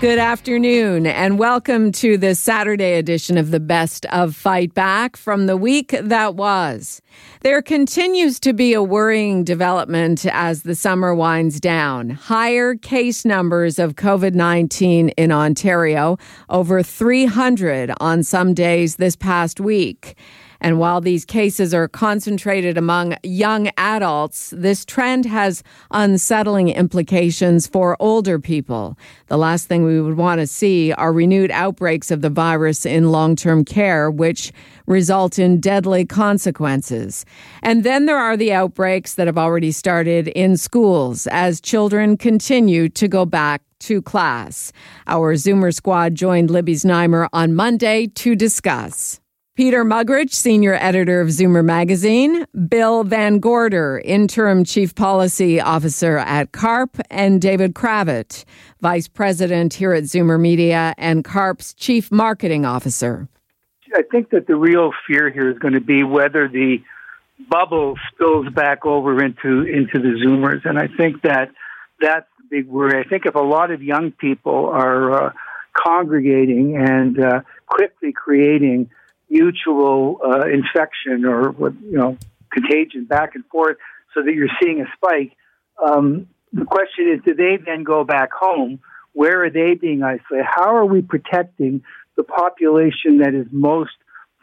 Good afternoon, and welcome to the Saturday edition of the Best of Fight Back from the week that was. There continues to be a worrying development as the summer winds down. Higher case numbers of COVID 19 in Ontario, over 300 on some days this past week. And while these cases are concentrated among young adults, this trend has unsettling implications for older people. The last thing we would want to see are renewed outbreaks of the virus in long term care, which result in deadly consequences. And then there are the outbreaks that have already started in schools as children continue to go back to class. Our Zoomer squad joined Libby Znaimer on Monday to discuss. Peter Muggeridge, senior editor of Zoomer magazine, Bill Van Gorder, interim chief policy officer at CARP, and David Cravit, vice president here at Zoomer Media and CARP's chief marketing officer. I think that the real fear here is going to be whether the bubble spills back over into into the Zoomers, and I think that that's the big worry. I think if a lot of young people are uh, congregating and uh, quickly creating mutual uh, infection or you know contagion back and forth, so that you're seeing a spike. Um, the question is, do they then go back home? Where are they being isolated? How are we protecting the population that is most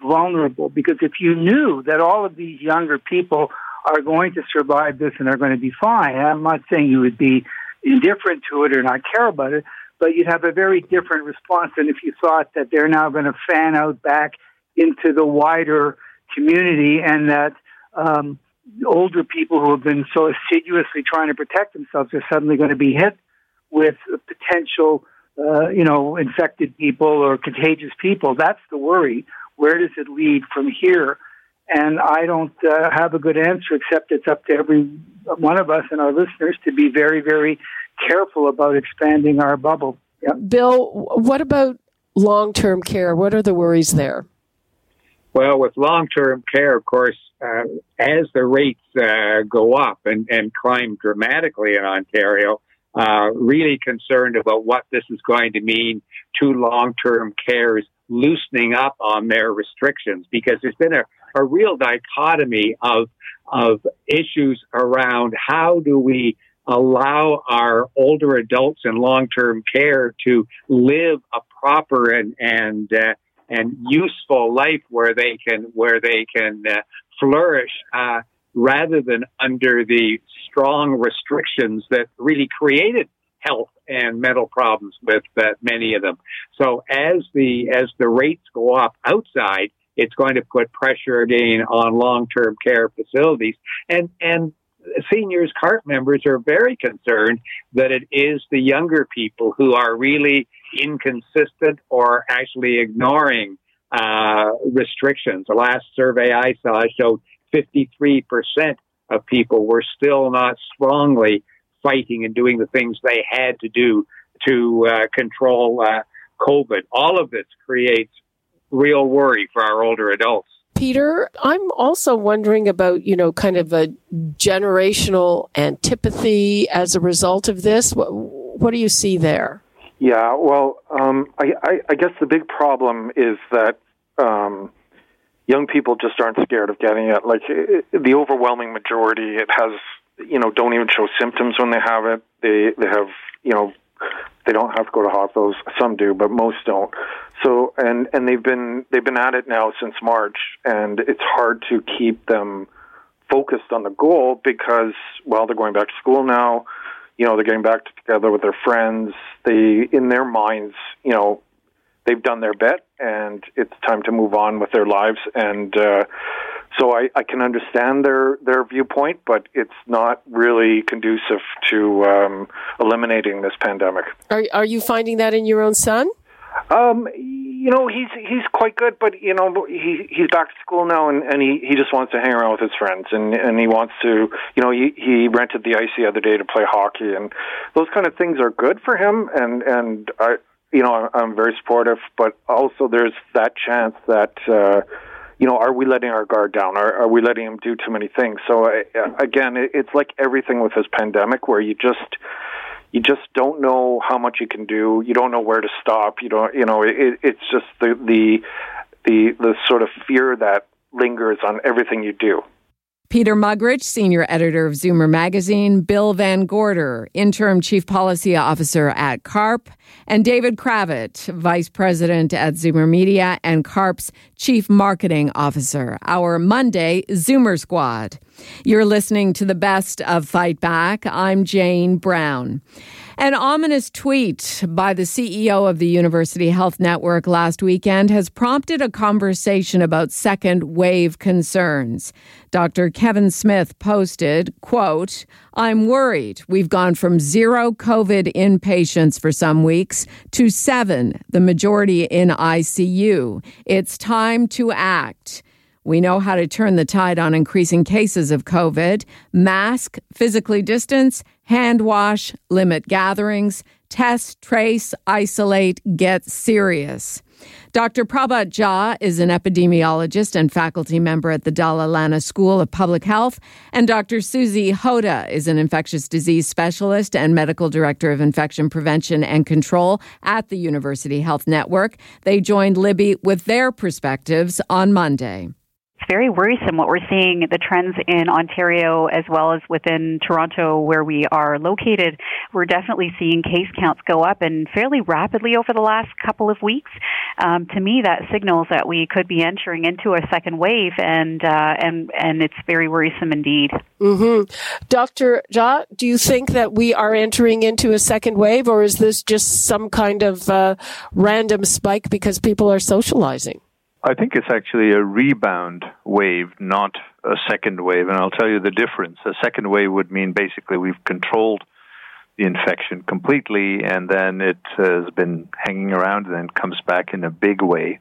vulnerable? Because if you knew that all of these younger people are going to survive this and are going to be fine, I'm not saying you would be indifferent to it or not care about it, but you'd have a very different response than if you thought that they're now going to fan out back into the wider community and that um, older people who have been so assiduously trying to protect themselves are suddenly going to be hit with potential, uh, you know, infected people or contagious people. That's the worry. Where does it lead from here? And I don't uh, have a good answer, except it's up to every one of us and our listeners to be very, very careful about expanding our bubble. Bill, what about long term care? What are the worries there? Well, with long-term care, of course, uh, as the rates uh, go up and, and climb dramatically in Ontario, uh, really concerned about what this is going to mean to long-term cares loosening up on their restrictions because there's been a, a real dichotomy of of issues around how do we allow our older adults in long-term care to live a proper and and uh, and useful life where they can where they can uh, flourish uh, rather than under the strong restrictions that really created health and mental problems with uh, many of them. So as the as the rates go up outside, it's going to put pressure again on long term care facilities and and seniors CARP members are very concerned that it is the younger people who are really inconsistent or actually ignoring uh, restrictions. The last survey I saw showed 53% of people were still not strongly fighting and doing the things they had to do to uh, control uh, COVID. All of this creates real worry for our older adults. Peter, I'm also wondering about, you know, kind of a generational antipathy as a result of this. What, what do you see there? Yeah, well, um, I, I, I guess the big problem is that um, young people just aren't scared of getting it. Like it, the overwhelming majority, it has you know don't even show symptoms when they have it. They they have you know they don't have to go to hospitals. Some do, but most don't. So and and they've been they've been at it now since March, and it's hard to keep them focused on the goal because well they're going back to school now you know they're getting back together with their friends they in their minds you know they've done their bit and it's time to move on with their lives and uh so I, I can understand their their viewpoint, but it's not really conducive to um, eliminating this pandemic. Are are you finding that in your own son? Um, you know, he's he's quite good, but you know, he he's back to school now, and and he he just wants to hang around with his friends, and and he wants to, you know, he he rented the ice the other day to play hockey, and those kind of things are good for him, and and I, you know, I'm, I'm very supportive, but also there's that chance that. uh you know, are we letting our guard down? Are, are we letting him do too many things? So uh, again, it's like everything with this pandemic, where you just you just don't know how much you can do. You don't know where to stop. You don't, you know, it, it's just the the the the sort of fear that lingers on everything you do. Peter Muggeridge, senior editor of Zoomer magazine, Bill Van Gorder, interim chief policy officer at CARP, and David Cravit, vice president at Zoomer Media and CARP's chief marketing officer. Our Monday Zoomer Squad. You're listening to the best of Fight Back. I'm Jane Brown. An ominous tweet by the CEO of the University Health Network last weekend has prompted a conversation about second wave concerns. Dr. Kevin Smith posted, quote, I'm worried. We've gone from zero COVID inpatients for some weeks to seven, the majority in ICU. It's time to act. We know how to turn the tide on increasing cases of COVID. Mask, physically distance, hand wash, limit gatherings, test, trace, isolate, get serious. Dr. Prabhat Jha is an epidemiologist and faculty member at the Dalla Lana School of Public Health, and Dr. Susy Hota is an infectious disease specialist and medical director of infection prevention and control at the University Health Network. They joined Libby with their perspectives on Monday very worrisome what we're seeing the trends in Ontario as well as within Toronto where we are located. We're definitely seeing case counts go up and fairly rapidly over the last couple of weeks. Um, to me, that signals that we could be entering into a second wave, and uh, and and it's very worrisome indeed. Mm-hmm. Dr. Jha, do you think that we are entering into a second wave, or is this just some kind of uh, random spike because people are socializing? I think it's actually a rebound wave, not a second wave. And I'll tell you the difference. A second wave would mean basically we've controlled the infection completely and then it has been hanging around and then comes back in a big way.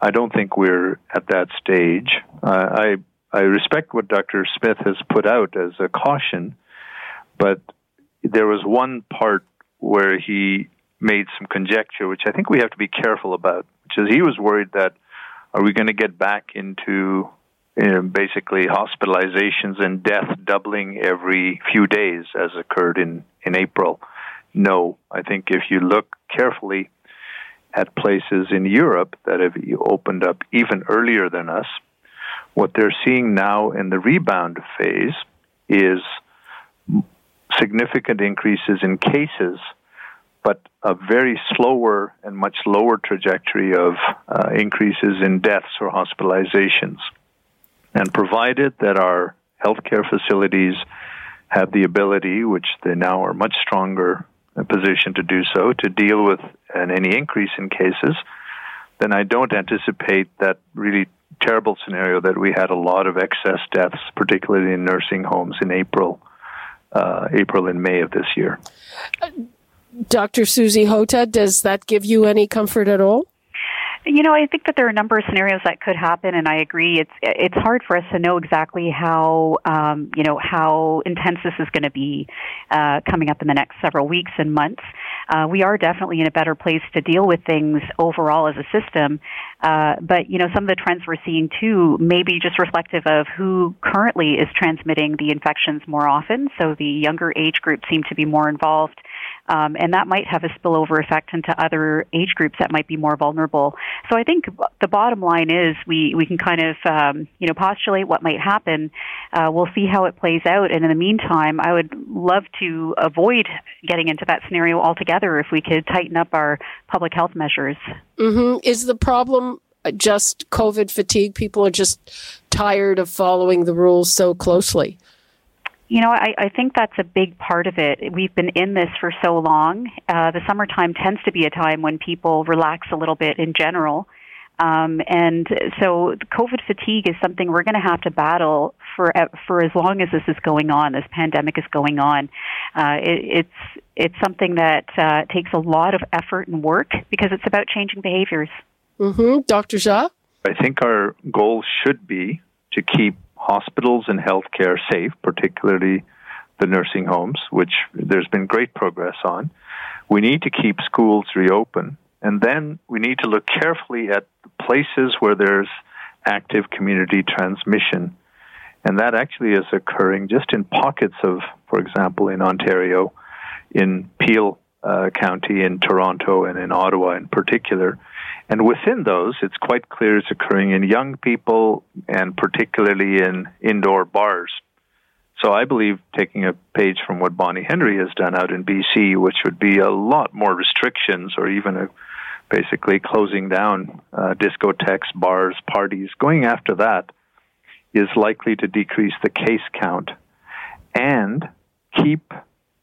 I don't think we're at that stage. Uh, I I respect what Dr. Smith has put out as a caution, but there was one part where he made some conjecture, which I think we have to be careful about, which is he was worried that are we going to get back into you know, basically hospitalizations and death doubling every few days as occurred in, in April? No. I think if you look carefully at places in Europe that have opened up even earlier than us, what they're seeing now in the rebound phase is significant increases in cases but a very slower and much lower trajectory of uh, increases in deaths or hospitalizations. And provided that our healthcare facilities have the ability, which they now are much stronger position to do so, to deal with an, any increase in cases, then I don't anticipate that really terrible scenario that we had a lot of excess deaths, particularly in nursing homes in April, uh, April and May of this year. Dr. Susy Hota, does that give you any comfort at all? You know, I think that there are a number of scenarios that could happen, and I agree. It's it's hard for us to know exactly how um, you know how intense this is going to be uh, coming up in the next several weeks and months. Uh, we are definitely in a better place to deal with things overall as a system. Uh, but you know, some of the trends we're seeing too may be just reflective of who currently is transmitting the infections more often. So the younger age groups seem to be more involved um, and that might have a spillover effect into other age groups that might be more vulnerable. So I think the bottom line is we we can kind of um, you know postulate what might happen. Uh, we'll see how it plays out, and in the meantime, I would love to avoid getting into that scenario altogether if we could tighten up our public health measures. Mm-hmm. Is the problem just COVID fatigue? People are just tired of following the rules so closely. You know, I, I think that's a big part of it. We've been in this for so long. Uh, the summertime tends to be a time when people relax a little bit in general. Um, and so COVID fatigue is something we're going to have to battle for for as long as this is going on. This pandemic is going on. Uh, it, it's it's something that uh, takes a lot of effort and work because it's about changing behaviors. Mm-hmm. Dr. Jha? I think our goal should be to keep hospitals and healthcare safe, particularly the nursing homes, which there's been great progress on. We need to keep schools reopen. And then we need to look carefully at places where there's active community transmission. And that actually is occurring just in pockets of, for example, in Ontario, in Peel uh, County, in Toronto, and in Ottawa in particular. And within those, it's quite clear it's occurring in young people and particularly in indoor bars. So I believe taking a page from what Bonnie Henry has done out in BC, which would be a lot more restrictions or even a, basically closing down uh, discotheques, bars, parties, going after that is likely to decrease the case count and keep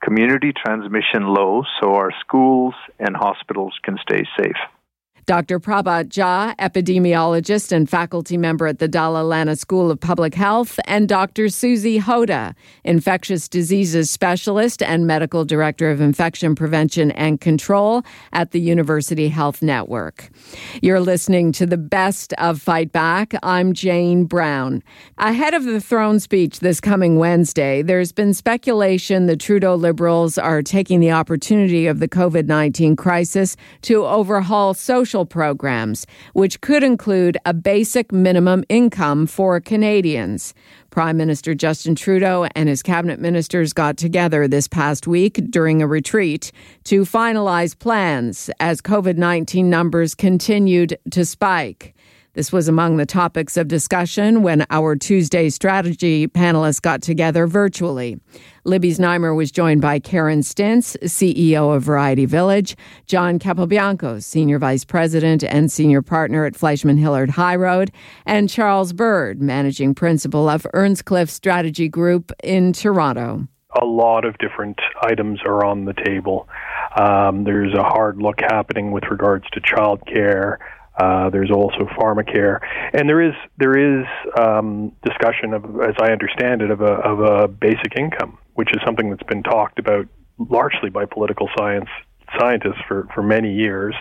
community transmission low so our schools and hospitals can stay safe. Dr. Prabhat Jha, epidemiologist and faculty member at the Dalla Lana School of Public Health, and Dr. Susy Hota, infectious diseases specialist and medical director of infection prevention and control at the University Health Network. You're listening to the best of Fight Back. I'm Jane Brown. Ahead of the throne speech this coming Wednesday, there's been speculation the Trudeau Liberals are taking the opportunity of the COVID 19 crisis to overhaul social social programs, which could include a basic minimum income for Canadians. Prime Minister Justin Trudeau and his cabinet ministers got together this past week during a retreat to finalize plans as COVID 19 numbers continued to spike. This was among the topics of discussion when our Tuesday strategy panelists got together virtually. Libby Znaimer was joined by Karen Stintz, CEO of Variety Village, John Capobianco, Senior Vice President and Senior Partner at Fleishman Hillard High Road, and Charles Bird, Managing Principal of Earnscliffe Strategy Group in Toronto. A lot of different items are on the table. Um, there's a hard look happening with regards to childcare. Uh, there's also pharmacare, and there is there is um, discussion of, as I understand it, of a of a basic income, which is something that's been talked about largely by political science scientists for, for many years,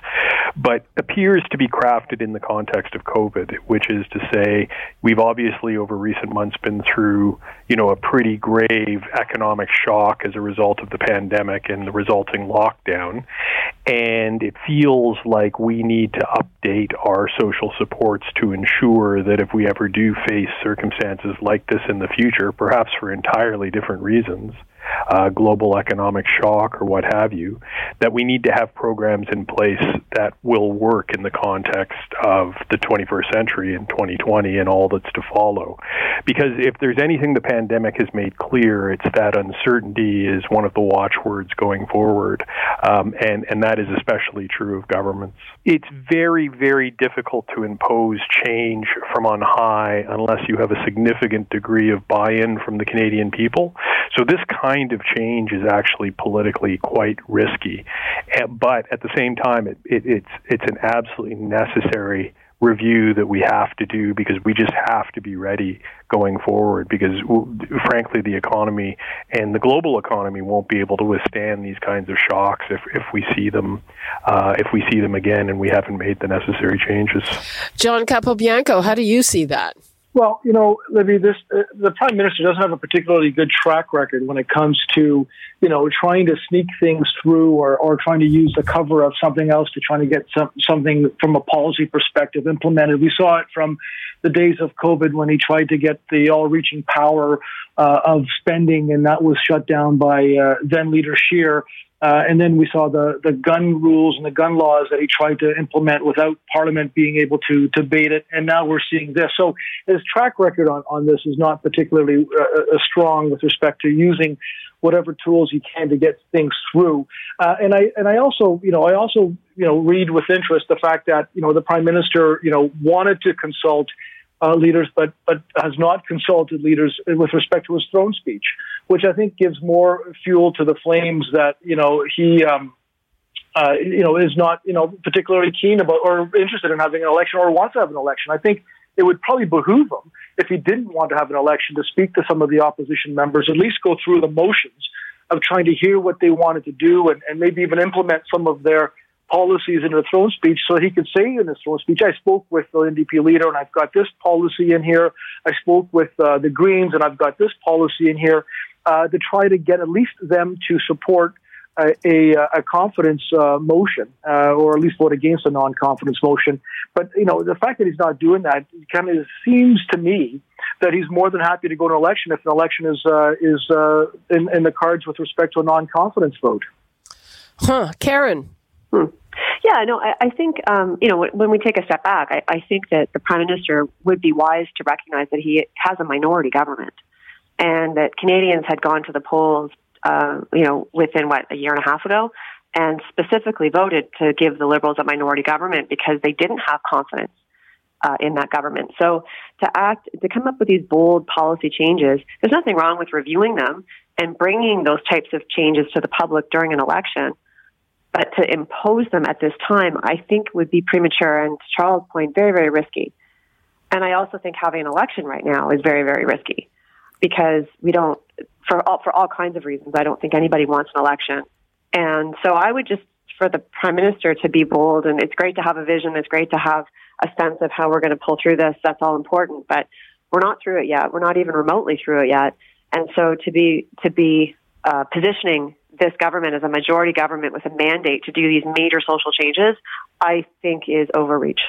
but appears to be crafted in the context of COVID, which is to say, we've obviously over recent months been through, you know, a pretty grave economic shock as a result of the pandemic and the resulting lockdown. And it feels like we need to update our social supports to ensure that if we ever do face circumstances like this in the future, perhaps for entirely different reasons, uh, global economic shock or what have you, that we need to have programs in place that will work in the context of the 21st century and 2020 and all that's to follow. Because if there's anything the pandemic has made clear, it's that uncertainty is one of the watchwords going forward, um, and and that is especially true of governments. It's very very difficult to impose change from on high unless you have a significant degree of buy-in from the Canadian people. So this kind of change is actually politically quite risky, but at the same time, it, it, it's it's an absolutely necessary review that we have to do because we just have to be ready going forward because frankly the economy and the global economy won't be able to withstand these kinds of shocks if, if we see them uh, if we see them again and we haven't made the necessary changes. John Capobianco, how do you see that? Well, you know, Libby, this uh, the prime minister doesn't have a particularly good track record when it comes to, you know, trying to sneak things through or, or trying to use the cover of something else to try to get some, something from a policy perspective implemented. We saw it from the days of COVID when he tried to get the all-reaching power uh, of spending, and that was shut down by uh, then leader Scheer. Uh, and then we saw the, the gun rules and the gun laws that he tried to implement without Parliament being able to debate it. And now we're seeing this. So his track record on, on this is not particularly uh, uh, strong with respect to using whatever tools he can to get things through. Uh, and I and I also you know I also you know read with interest the fact that you know the prime minister you know wanted to consult uh, leaders, but but has not consulted leaders with respect to his throne speech, which I think gives more fuel to the flames that you know he. Um, uh, you know, is not you know particularly keen about or interested in having an election or wants to have an election. I think it would probably behoove him if he didn't want to have an election to speak to some of the opposition members, at least go through the motions of trying to hear what they wanted to do and, and maybe even implement some of their policies in a throne speech so he could say in his throne speech, I spoke with the NDP leader and I've got this policy in here. I spoke with uh, the Greens and I've got this policy in here uh, to try to get at least them to support a, a, a confidence uh, motion, uh, or at least vote against a non-confidence motion. But you know, the fact that he's not doing that kind of seems to me that he's more than happy to go to an election if an election is uh, is uh, in, in, the cards with respect to a non-confidence vote. Huh, Karen. Hmm. Yeah, no, I, I think um, you know when we take a step back, I, I think that the prime minister would be wise to recognize that he has a minority government, and that Canadians had gone to the polls uh, you know, within what a year and a half ago, and specifically voted to give the Liberals a minority government because they didn't have confidence uh, in that government. So to act, to come up with these bold policy changes, there's nothing wrong with reviewing them and bringing those types of changes to the public during an election. But to impose them at this time, I think would be premature and to Charles' point, very, very risky. And I also think having an election right now is very, very risky because we don't for all for all kinds of reasons. I don't think anybody wants an election, and so I would just for the prime minister to be bold. And it's great to have a vision. It's great to have a sense of how we're going to pull through this. That's all important, but we're not through it yet. We're not even remotely through it yet. And so to be to be uh, positioning this government as a majority government with a mandate to do these major social changes, I think is overreach.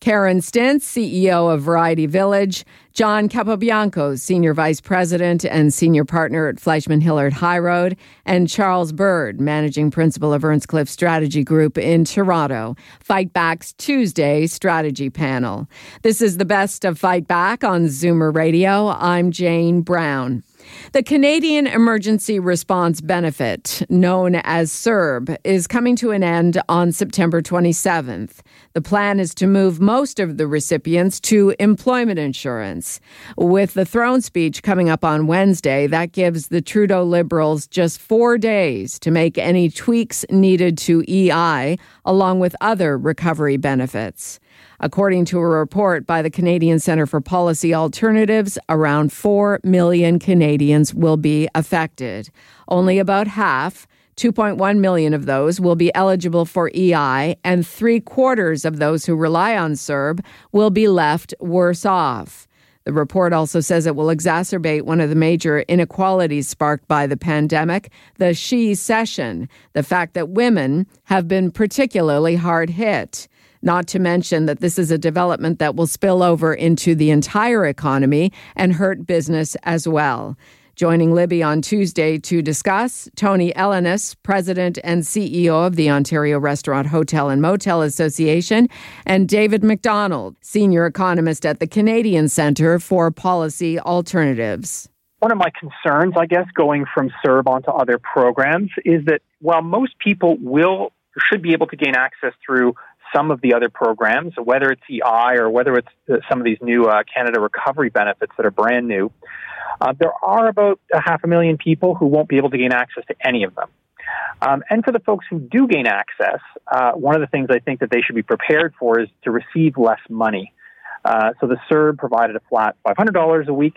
Karen Stintz, CEO of Variety Village, John Capobianco, Senior Vice President and Senior Partner at Fleishman Hillard High Road, and Charles Bird, Managing Principal of Earnscliffe Strategy Group in Toronto. Fight Back's Tuesday Strategy Panel. This is the best of Fight Back on Zoomer Radio. I'm Jane Brown. The Canadian Emergency Response Benefit, known as CERB, is coming to an end on September 27th. The plan is to move most of the recipients to employment insurance. With the throne speech coming up on Wednesday, that gives the Trudeau Liberals just four days to make any tweaks needed to EI, along with other recovery benefits. According to a report by the Canadian Centre for Policy Alternatives, around 4 million Canadians will be affected. Only about half, 2.1 million of those, will be eligible for EI, and three quarters of those who rely on CERB will be left worse off. The report also says it will exacerbate one of the major inequalities sparked by the pandemic the she-cession, the fact that women have been particularly hard hit. Not to mention that this is a development that will spill over into the entire economy and hurt business as well. Joining Libby on Tuesday to discuss, Tony Elenis, President and CEO of the Ontario Restaurant, Hotel and Motel Association, and David Macdonald, Senior Economist at the Canadian Centre for Policy Alternatives. One of my concerns, I guess, going from CERB onto other programs is that while most people will should be able to gain access through some of the other programs, whether it's EI or whether it's uh, some of these new uh, Canada Recovery benefits that are brand new, uh, there are about a half a million people who won't be able to gain access to any of them. Um, and for the folks who do gain access, uh, one of the things I think that they should be prepared for is to receive less money. Uh, so the CERB provided a flat $500 a week,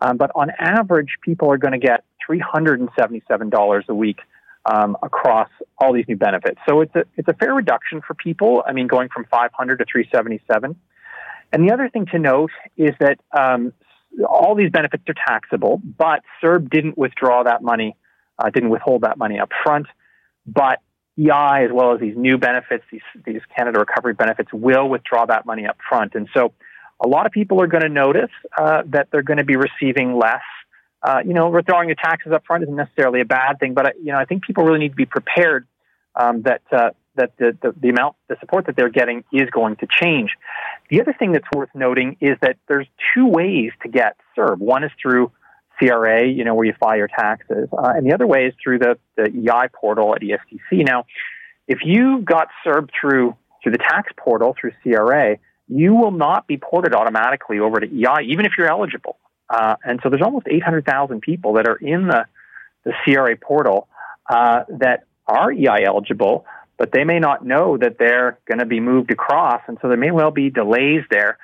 um, but on average, people are going to get $377 a week um, across all these new benefits. So it's a it's a fair reduction for people. I mean, going from 500 to 377. And the other thing to note is that um, all these benefits are taxable, but CERB didn't withdraw that money, uh, didn't withhold that money up front. But EI, as well as these new benefits, these these Canada Recovery benefits, will withdraw that money up front. And so, a lot of people are going to notice uh, that they're going to be receiving less uh, you know, withdrawing your taxes up front isn't necessarily a bad thing, but uh, you know, I think people really need to be prepared um, that uh, that the, the, the amount, the support that they're getting is going to change. The other thing that's worth noting is that there's two ways to get CERB. One is through CRA, you know, where you file your taxes, uh, and the other way is through the, the EI portal at ESDC. Now, if you got CERB through through the tax portal through CRA, you will not be ported automatically over to EI, even if you're eligible. Uh, and so there's almost 800,000 people that are in the, the CRA portal uh, that are EI eligible, but they may not know that they're going to be moved across, and so there may well be delays there.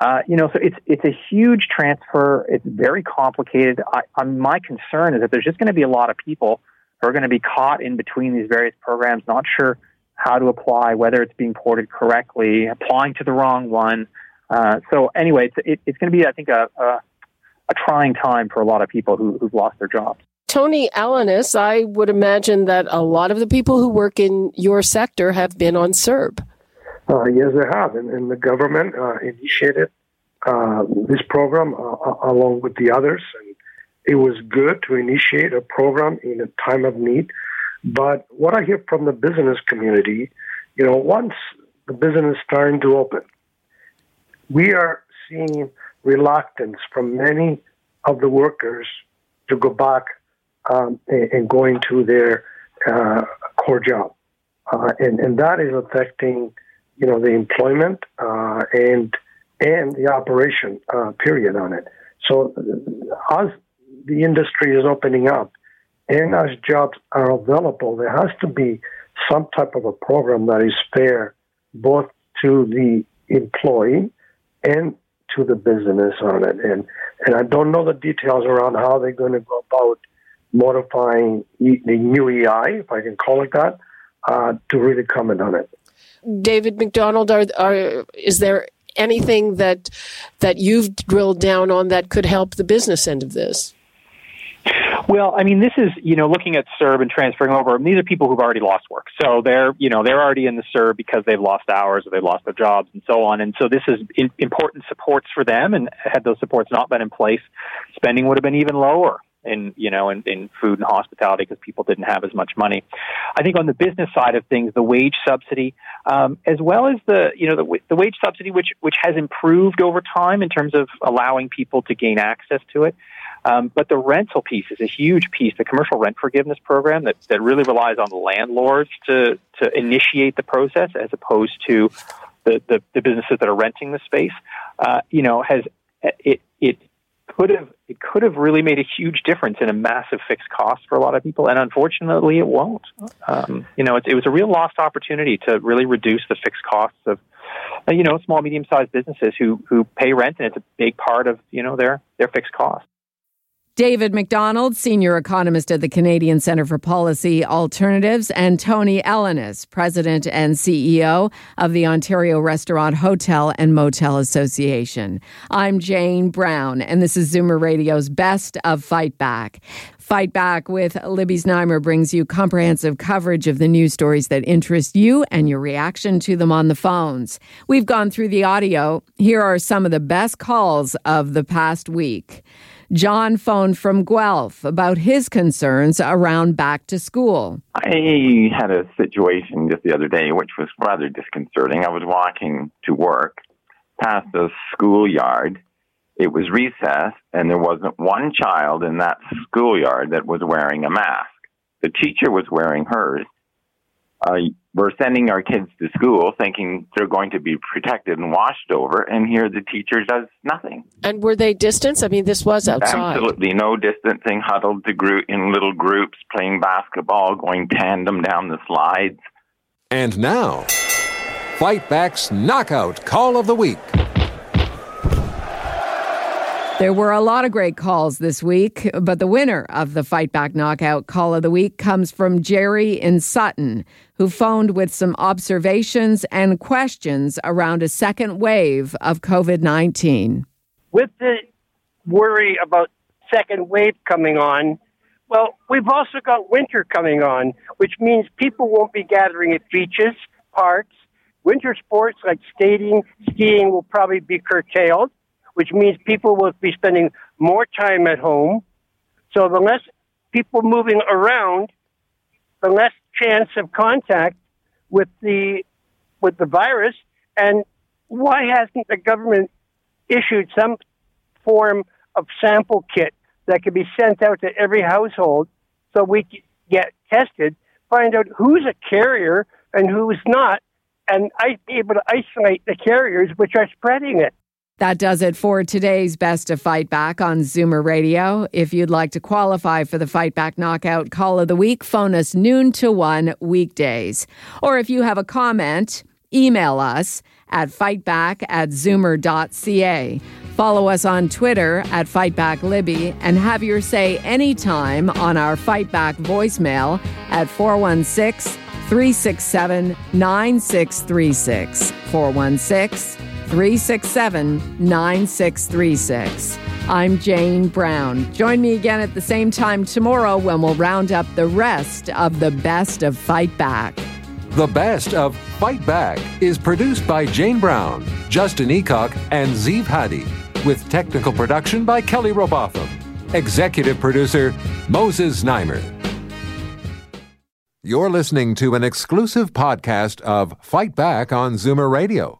Uh, you know, so it's it's a huge transfer. It's very complicated. I, my concern is that there's just going to be a lot of people who are going to be caught in between these various programs, not sure how to apply, whether it's being ported correctly, applying to the wrong one. Uh, so anyway, it's, it, it's going to be, I think, a, a, a, trying time for a lot of people who, who've lost their jobs. Tony Elenis, I would imagine that a lot of the people who work in your sector have been on CERB. Uh, yes, they have, and, and the government uh, initiated uh, this program uh, along with the others, and it was good to initiate a program in a time of need. But what I hear from the business community, you know, once the business is starting to open, we are seeing reluctance from many of the workers to go back um, and, going to their uh, core job, uh, and and that is affecting, you know, the employment uh, and and the operation uh, period on it. So as the industry is opening up, and as jobs are available, there has to be some type of a program that is fair both to the employee and to the business on it. And and I don't know the details around how they're going to go about modifying the new EI, if I can call it that, uh, to really comment on it. David Macdonald, are, are is there anything that that you've drilled down on that could help the business end of this? Well, I mean, this is you know looking at CERB and transferring over. These are people who've already lost work, so they're you know they're already in the CERB because they've lost hours or they've lost their jobs and so on. And so this is in, important supports for them. And had those supports not been in place, spending would have been even lower in you know in, in food and hospitality because people didn't have as much money. I think on the business side of things, the wage subsidy, um, as well as the you know the, the wage subsidy, which which has improved over time in terms of allowing people to gain access to it. Um, but the rental piece is a huge piece. The commercial rent forgiveness program that, that really relies on landlords to, to initiate the process as opposed to the, the, the businesses that are renting the space, uh, you know, has it, it could have it could have really made a huge difference in a massive fixed cost for a lot of people, and unfortunately, it won't. Um, you know, it, it was a real lost opportunity to really reduce the fixed costs of you know small medium sized businesses who who pay rent, and it's a big part of you know their their fixed costs. David Macdonald, senior economist at the Canadian Centre for Policy Alternatives, and Tony Elenis, president and CEO of the Ontario Restaurant, Hotel and Motel Association. I'm Jane Brown, and this is Zoomer Radio's Best of Fight Back. Fight Back with Libby Znaimer brings you comprehensive coverage of the news stories that interest you and your reaction to them on the phones. We've gone through the audio. Here are some of the best calls of the past week. John phoned from Guelph about his concerns around back to school. I had a situation just the other day which was rather disconcerting. I was walking to work past a schoolyard. It was recess, and there wasn't one child in that schoolyard that was wearing a mask. The teacher was wearing hers. Uh, we're sending our kids to school thinking they're going to be protected and washed over, and here the teacher does nothing. And were they distanced? I mean, this was outside. Absolutely no distancing, huddled to group in little groups, playing basketball, going tandem down the slides. And now, Fight Back's Knockout Call of the Week. There were a lot of great calls this week, but the winner of the Fight Back Knockout Call of the Week comes from Jerry in Sutton, who phoned with some observations and questions around a second wave of COVID 19. With the worry about second wave coming on, well, we've also got winter coming on, which means people won't be gathering at beaches, parks. Winter sports like skating, skiing will probably be curtailed which means people will be spending more time at home. So the less people moving around, the less chance of contact with the with the virus. And why hasn't the government issued some form of sample kit that could be sent out to every household so we could get tested, find out who's a carrier and who's not, and I be able to isolate the carriers which are spreading it. That does it for today's Best of Fight Back on Zoomer Radio. If you'd like to qualify for the Fight Back Knockout Call of the Week, phone us noon to one weekdays. Or if you have a comment, email us at fightback at zoomer.ca. Follow us on Twitter at FightbackLibby and have your say anytime on our Fight Back voicemail at 416 367 9636. 416 367 9636. I'm Jane Brown. Join me again at the same time tomorrow when we'll round up the rest of the best of Fight Back. The Best of Fight Back is produced by Jane Brown, Justin Eacock, and Zeev Hadi, with technical production by Kelly Robotham. Executive producer Moses Znaimer. You're listening to an exclusive podcast of Fight Back on Zoomer Radio,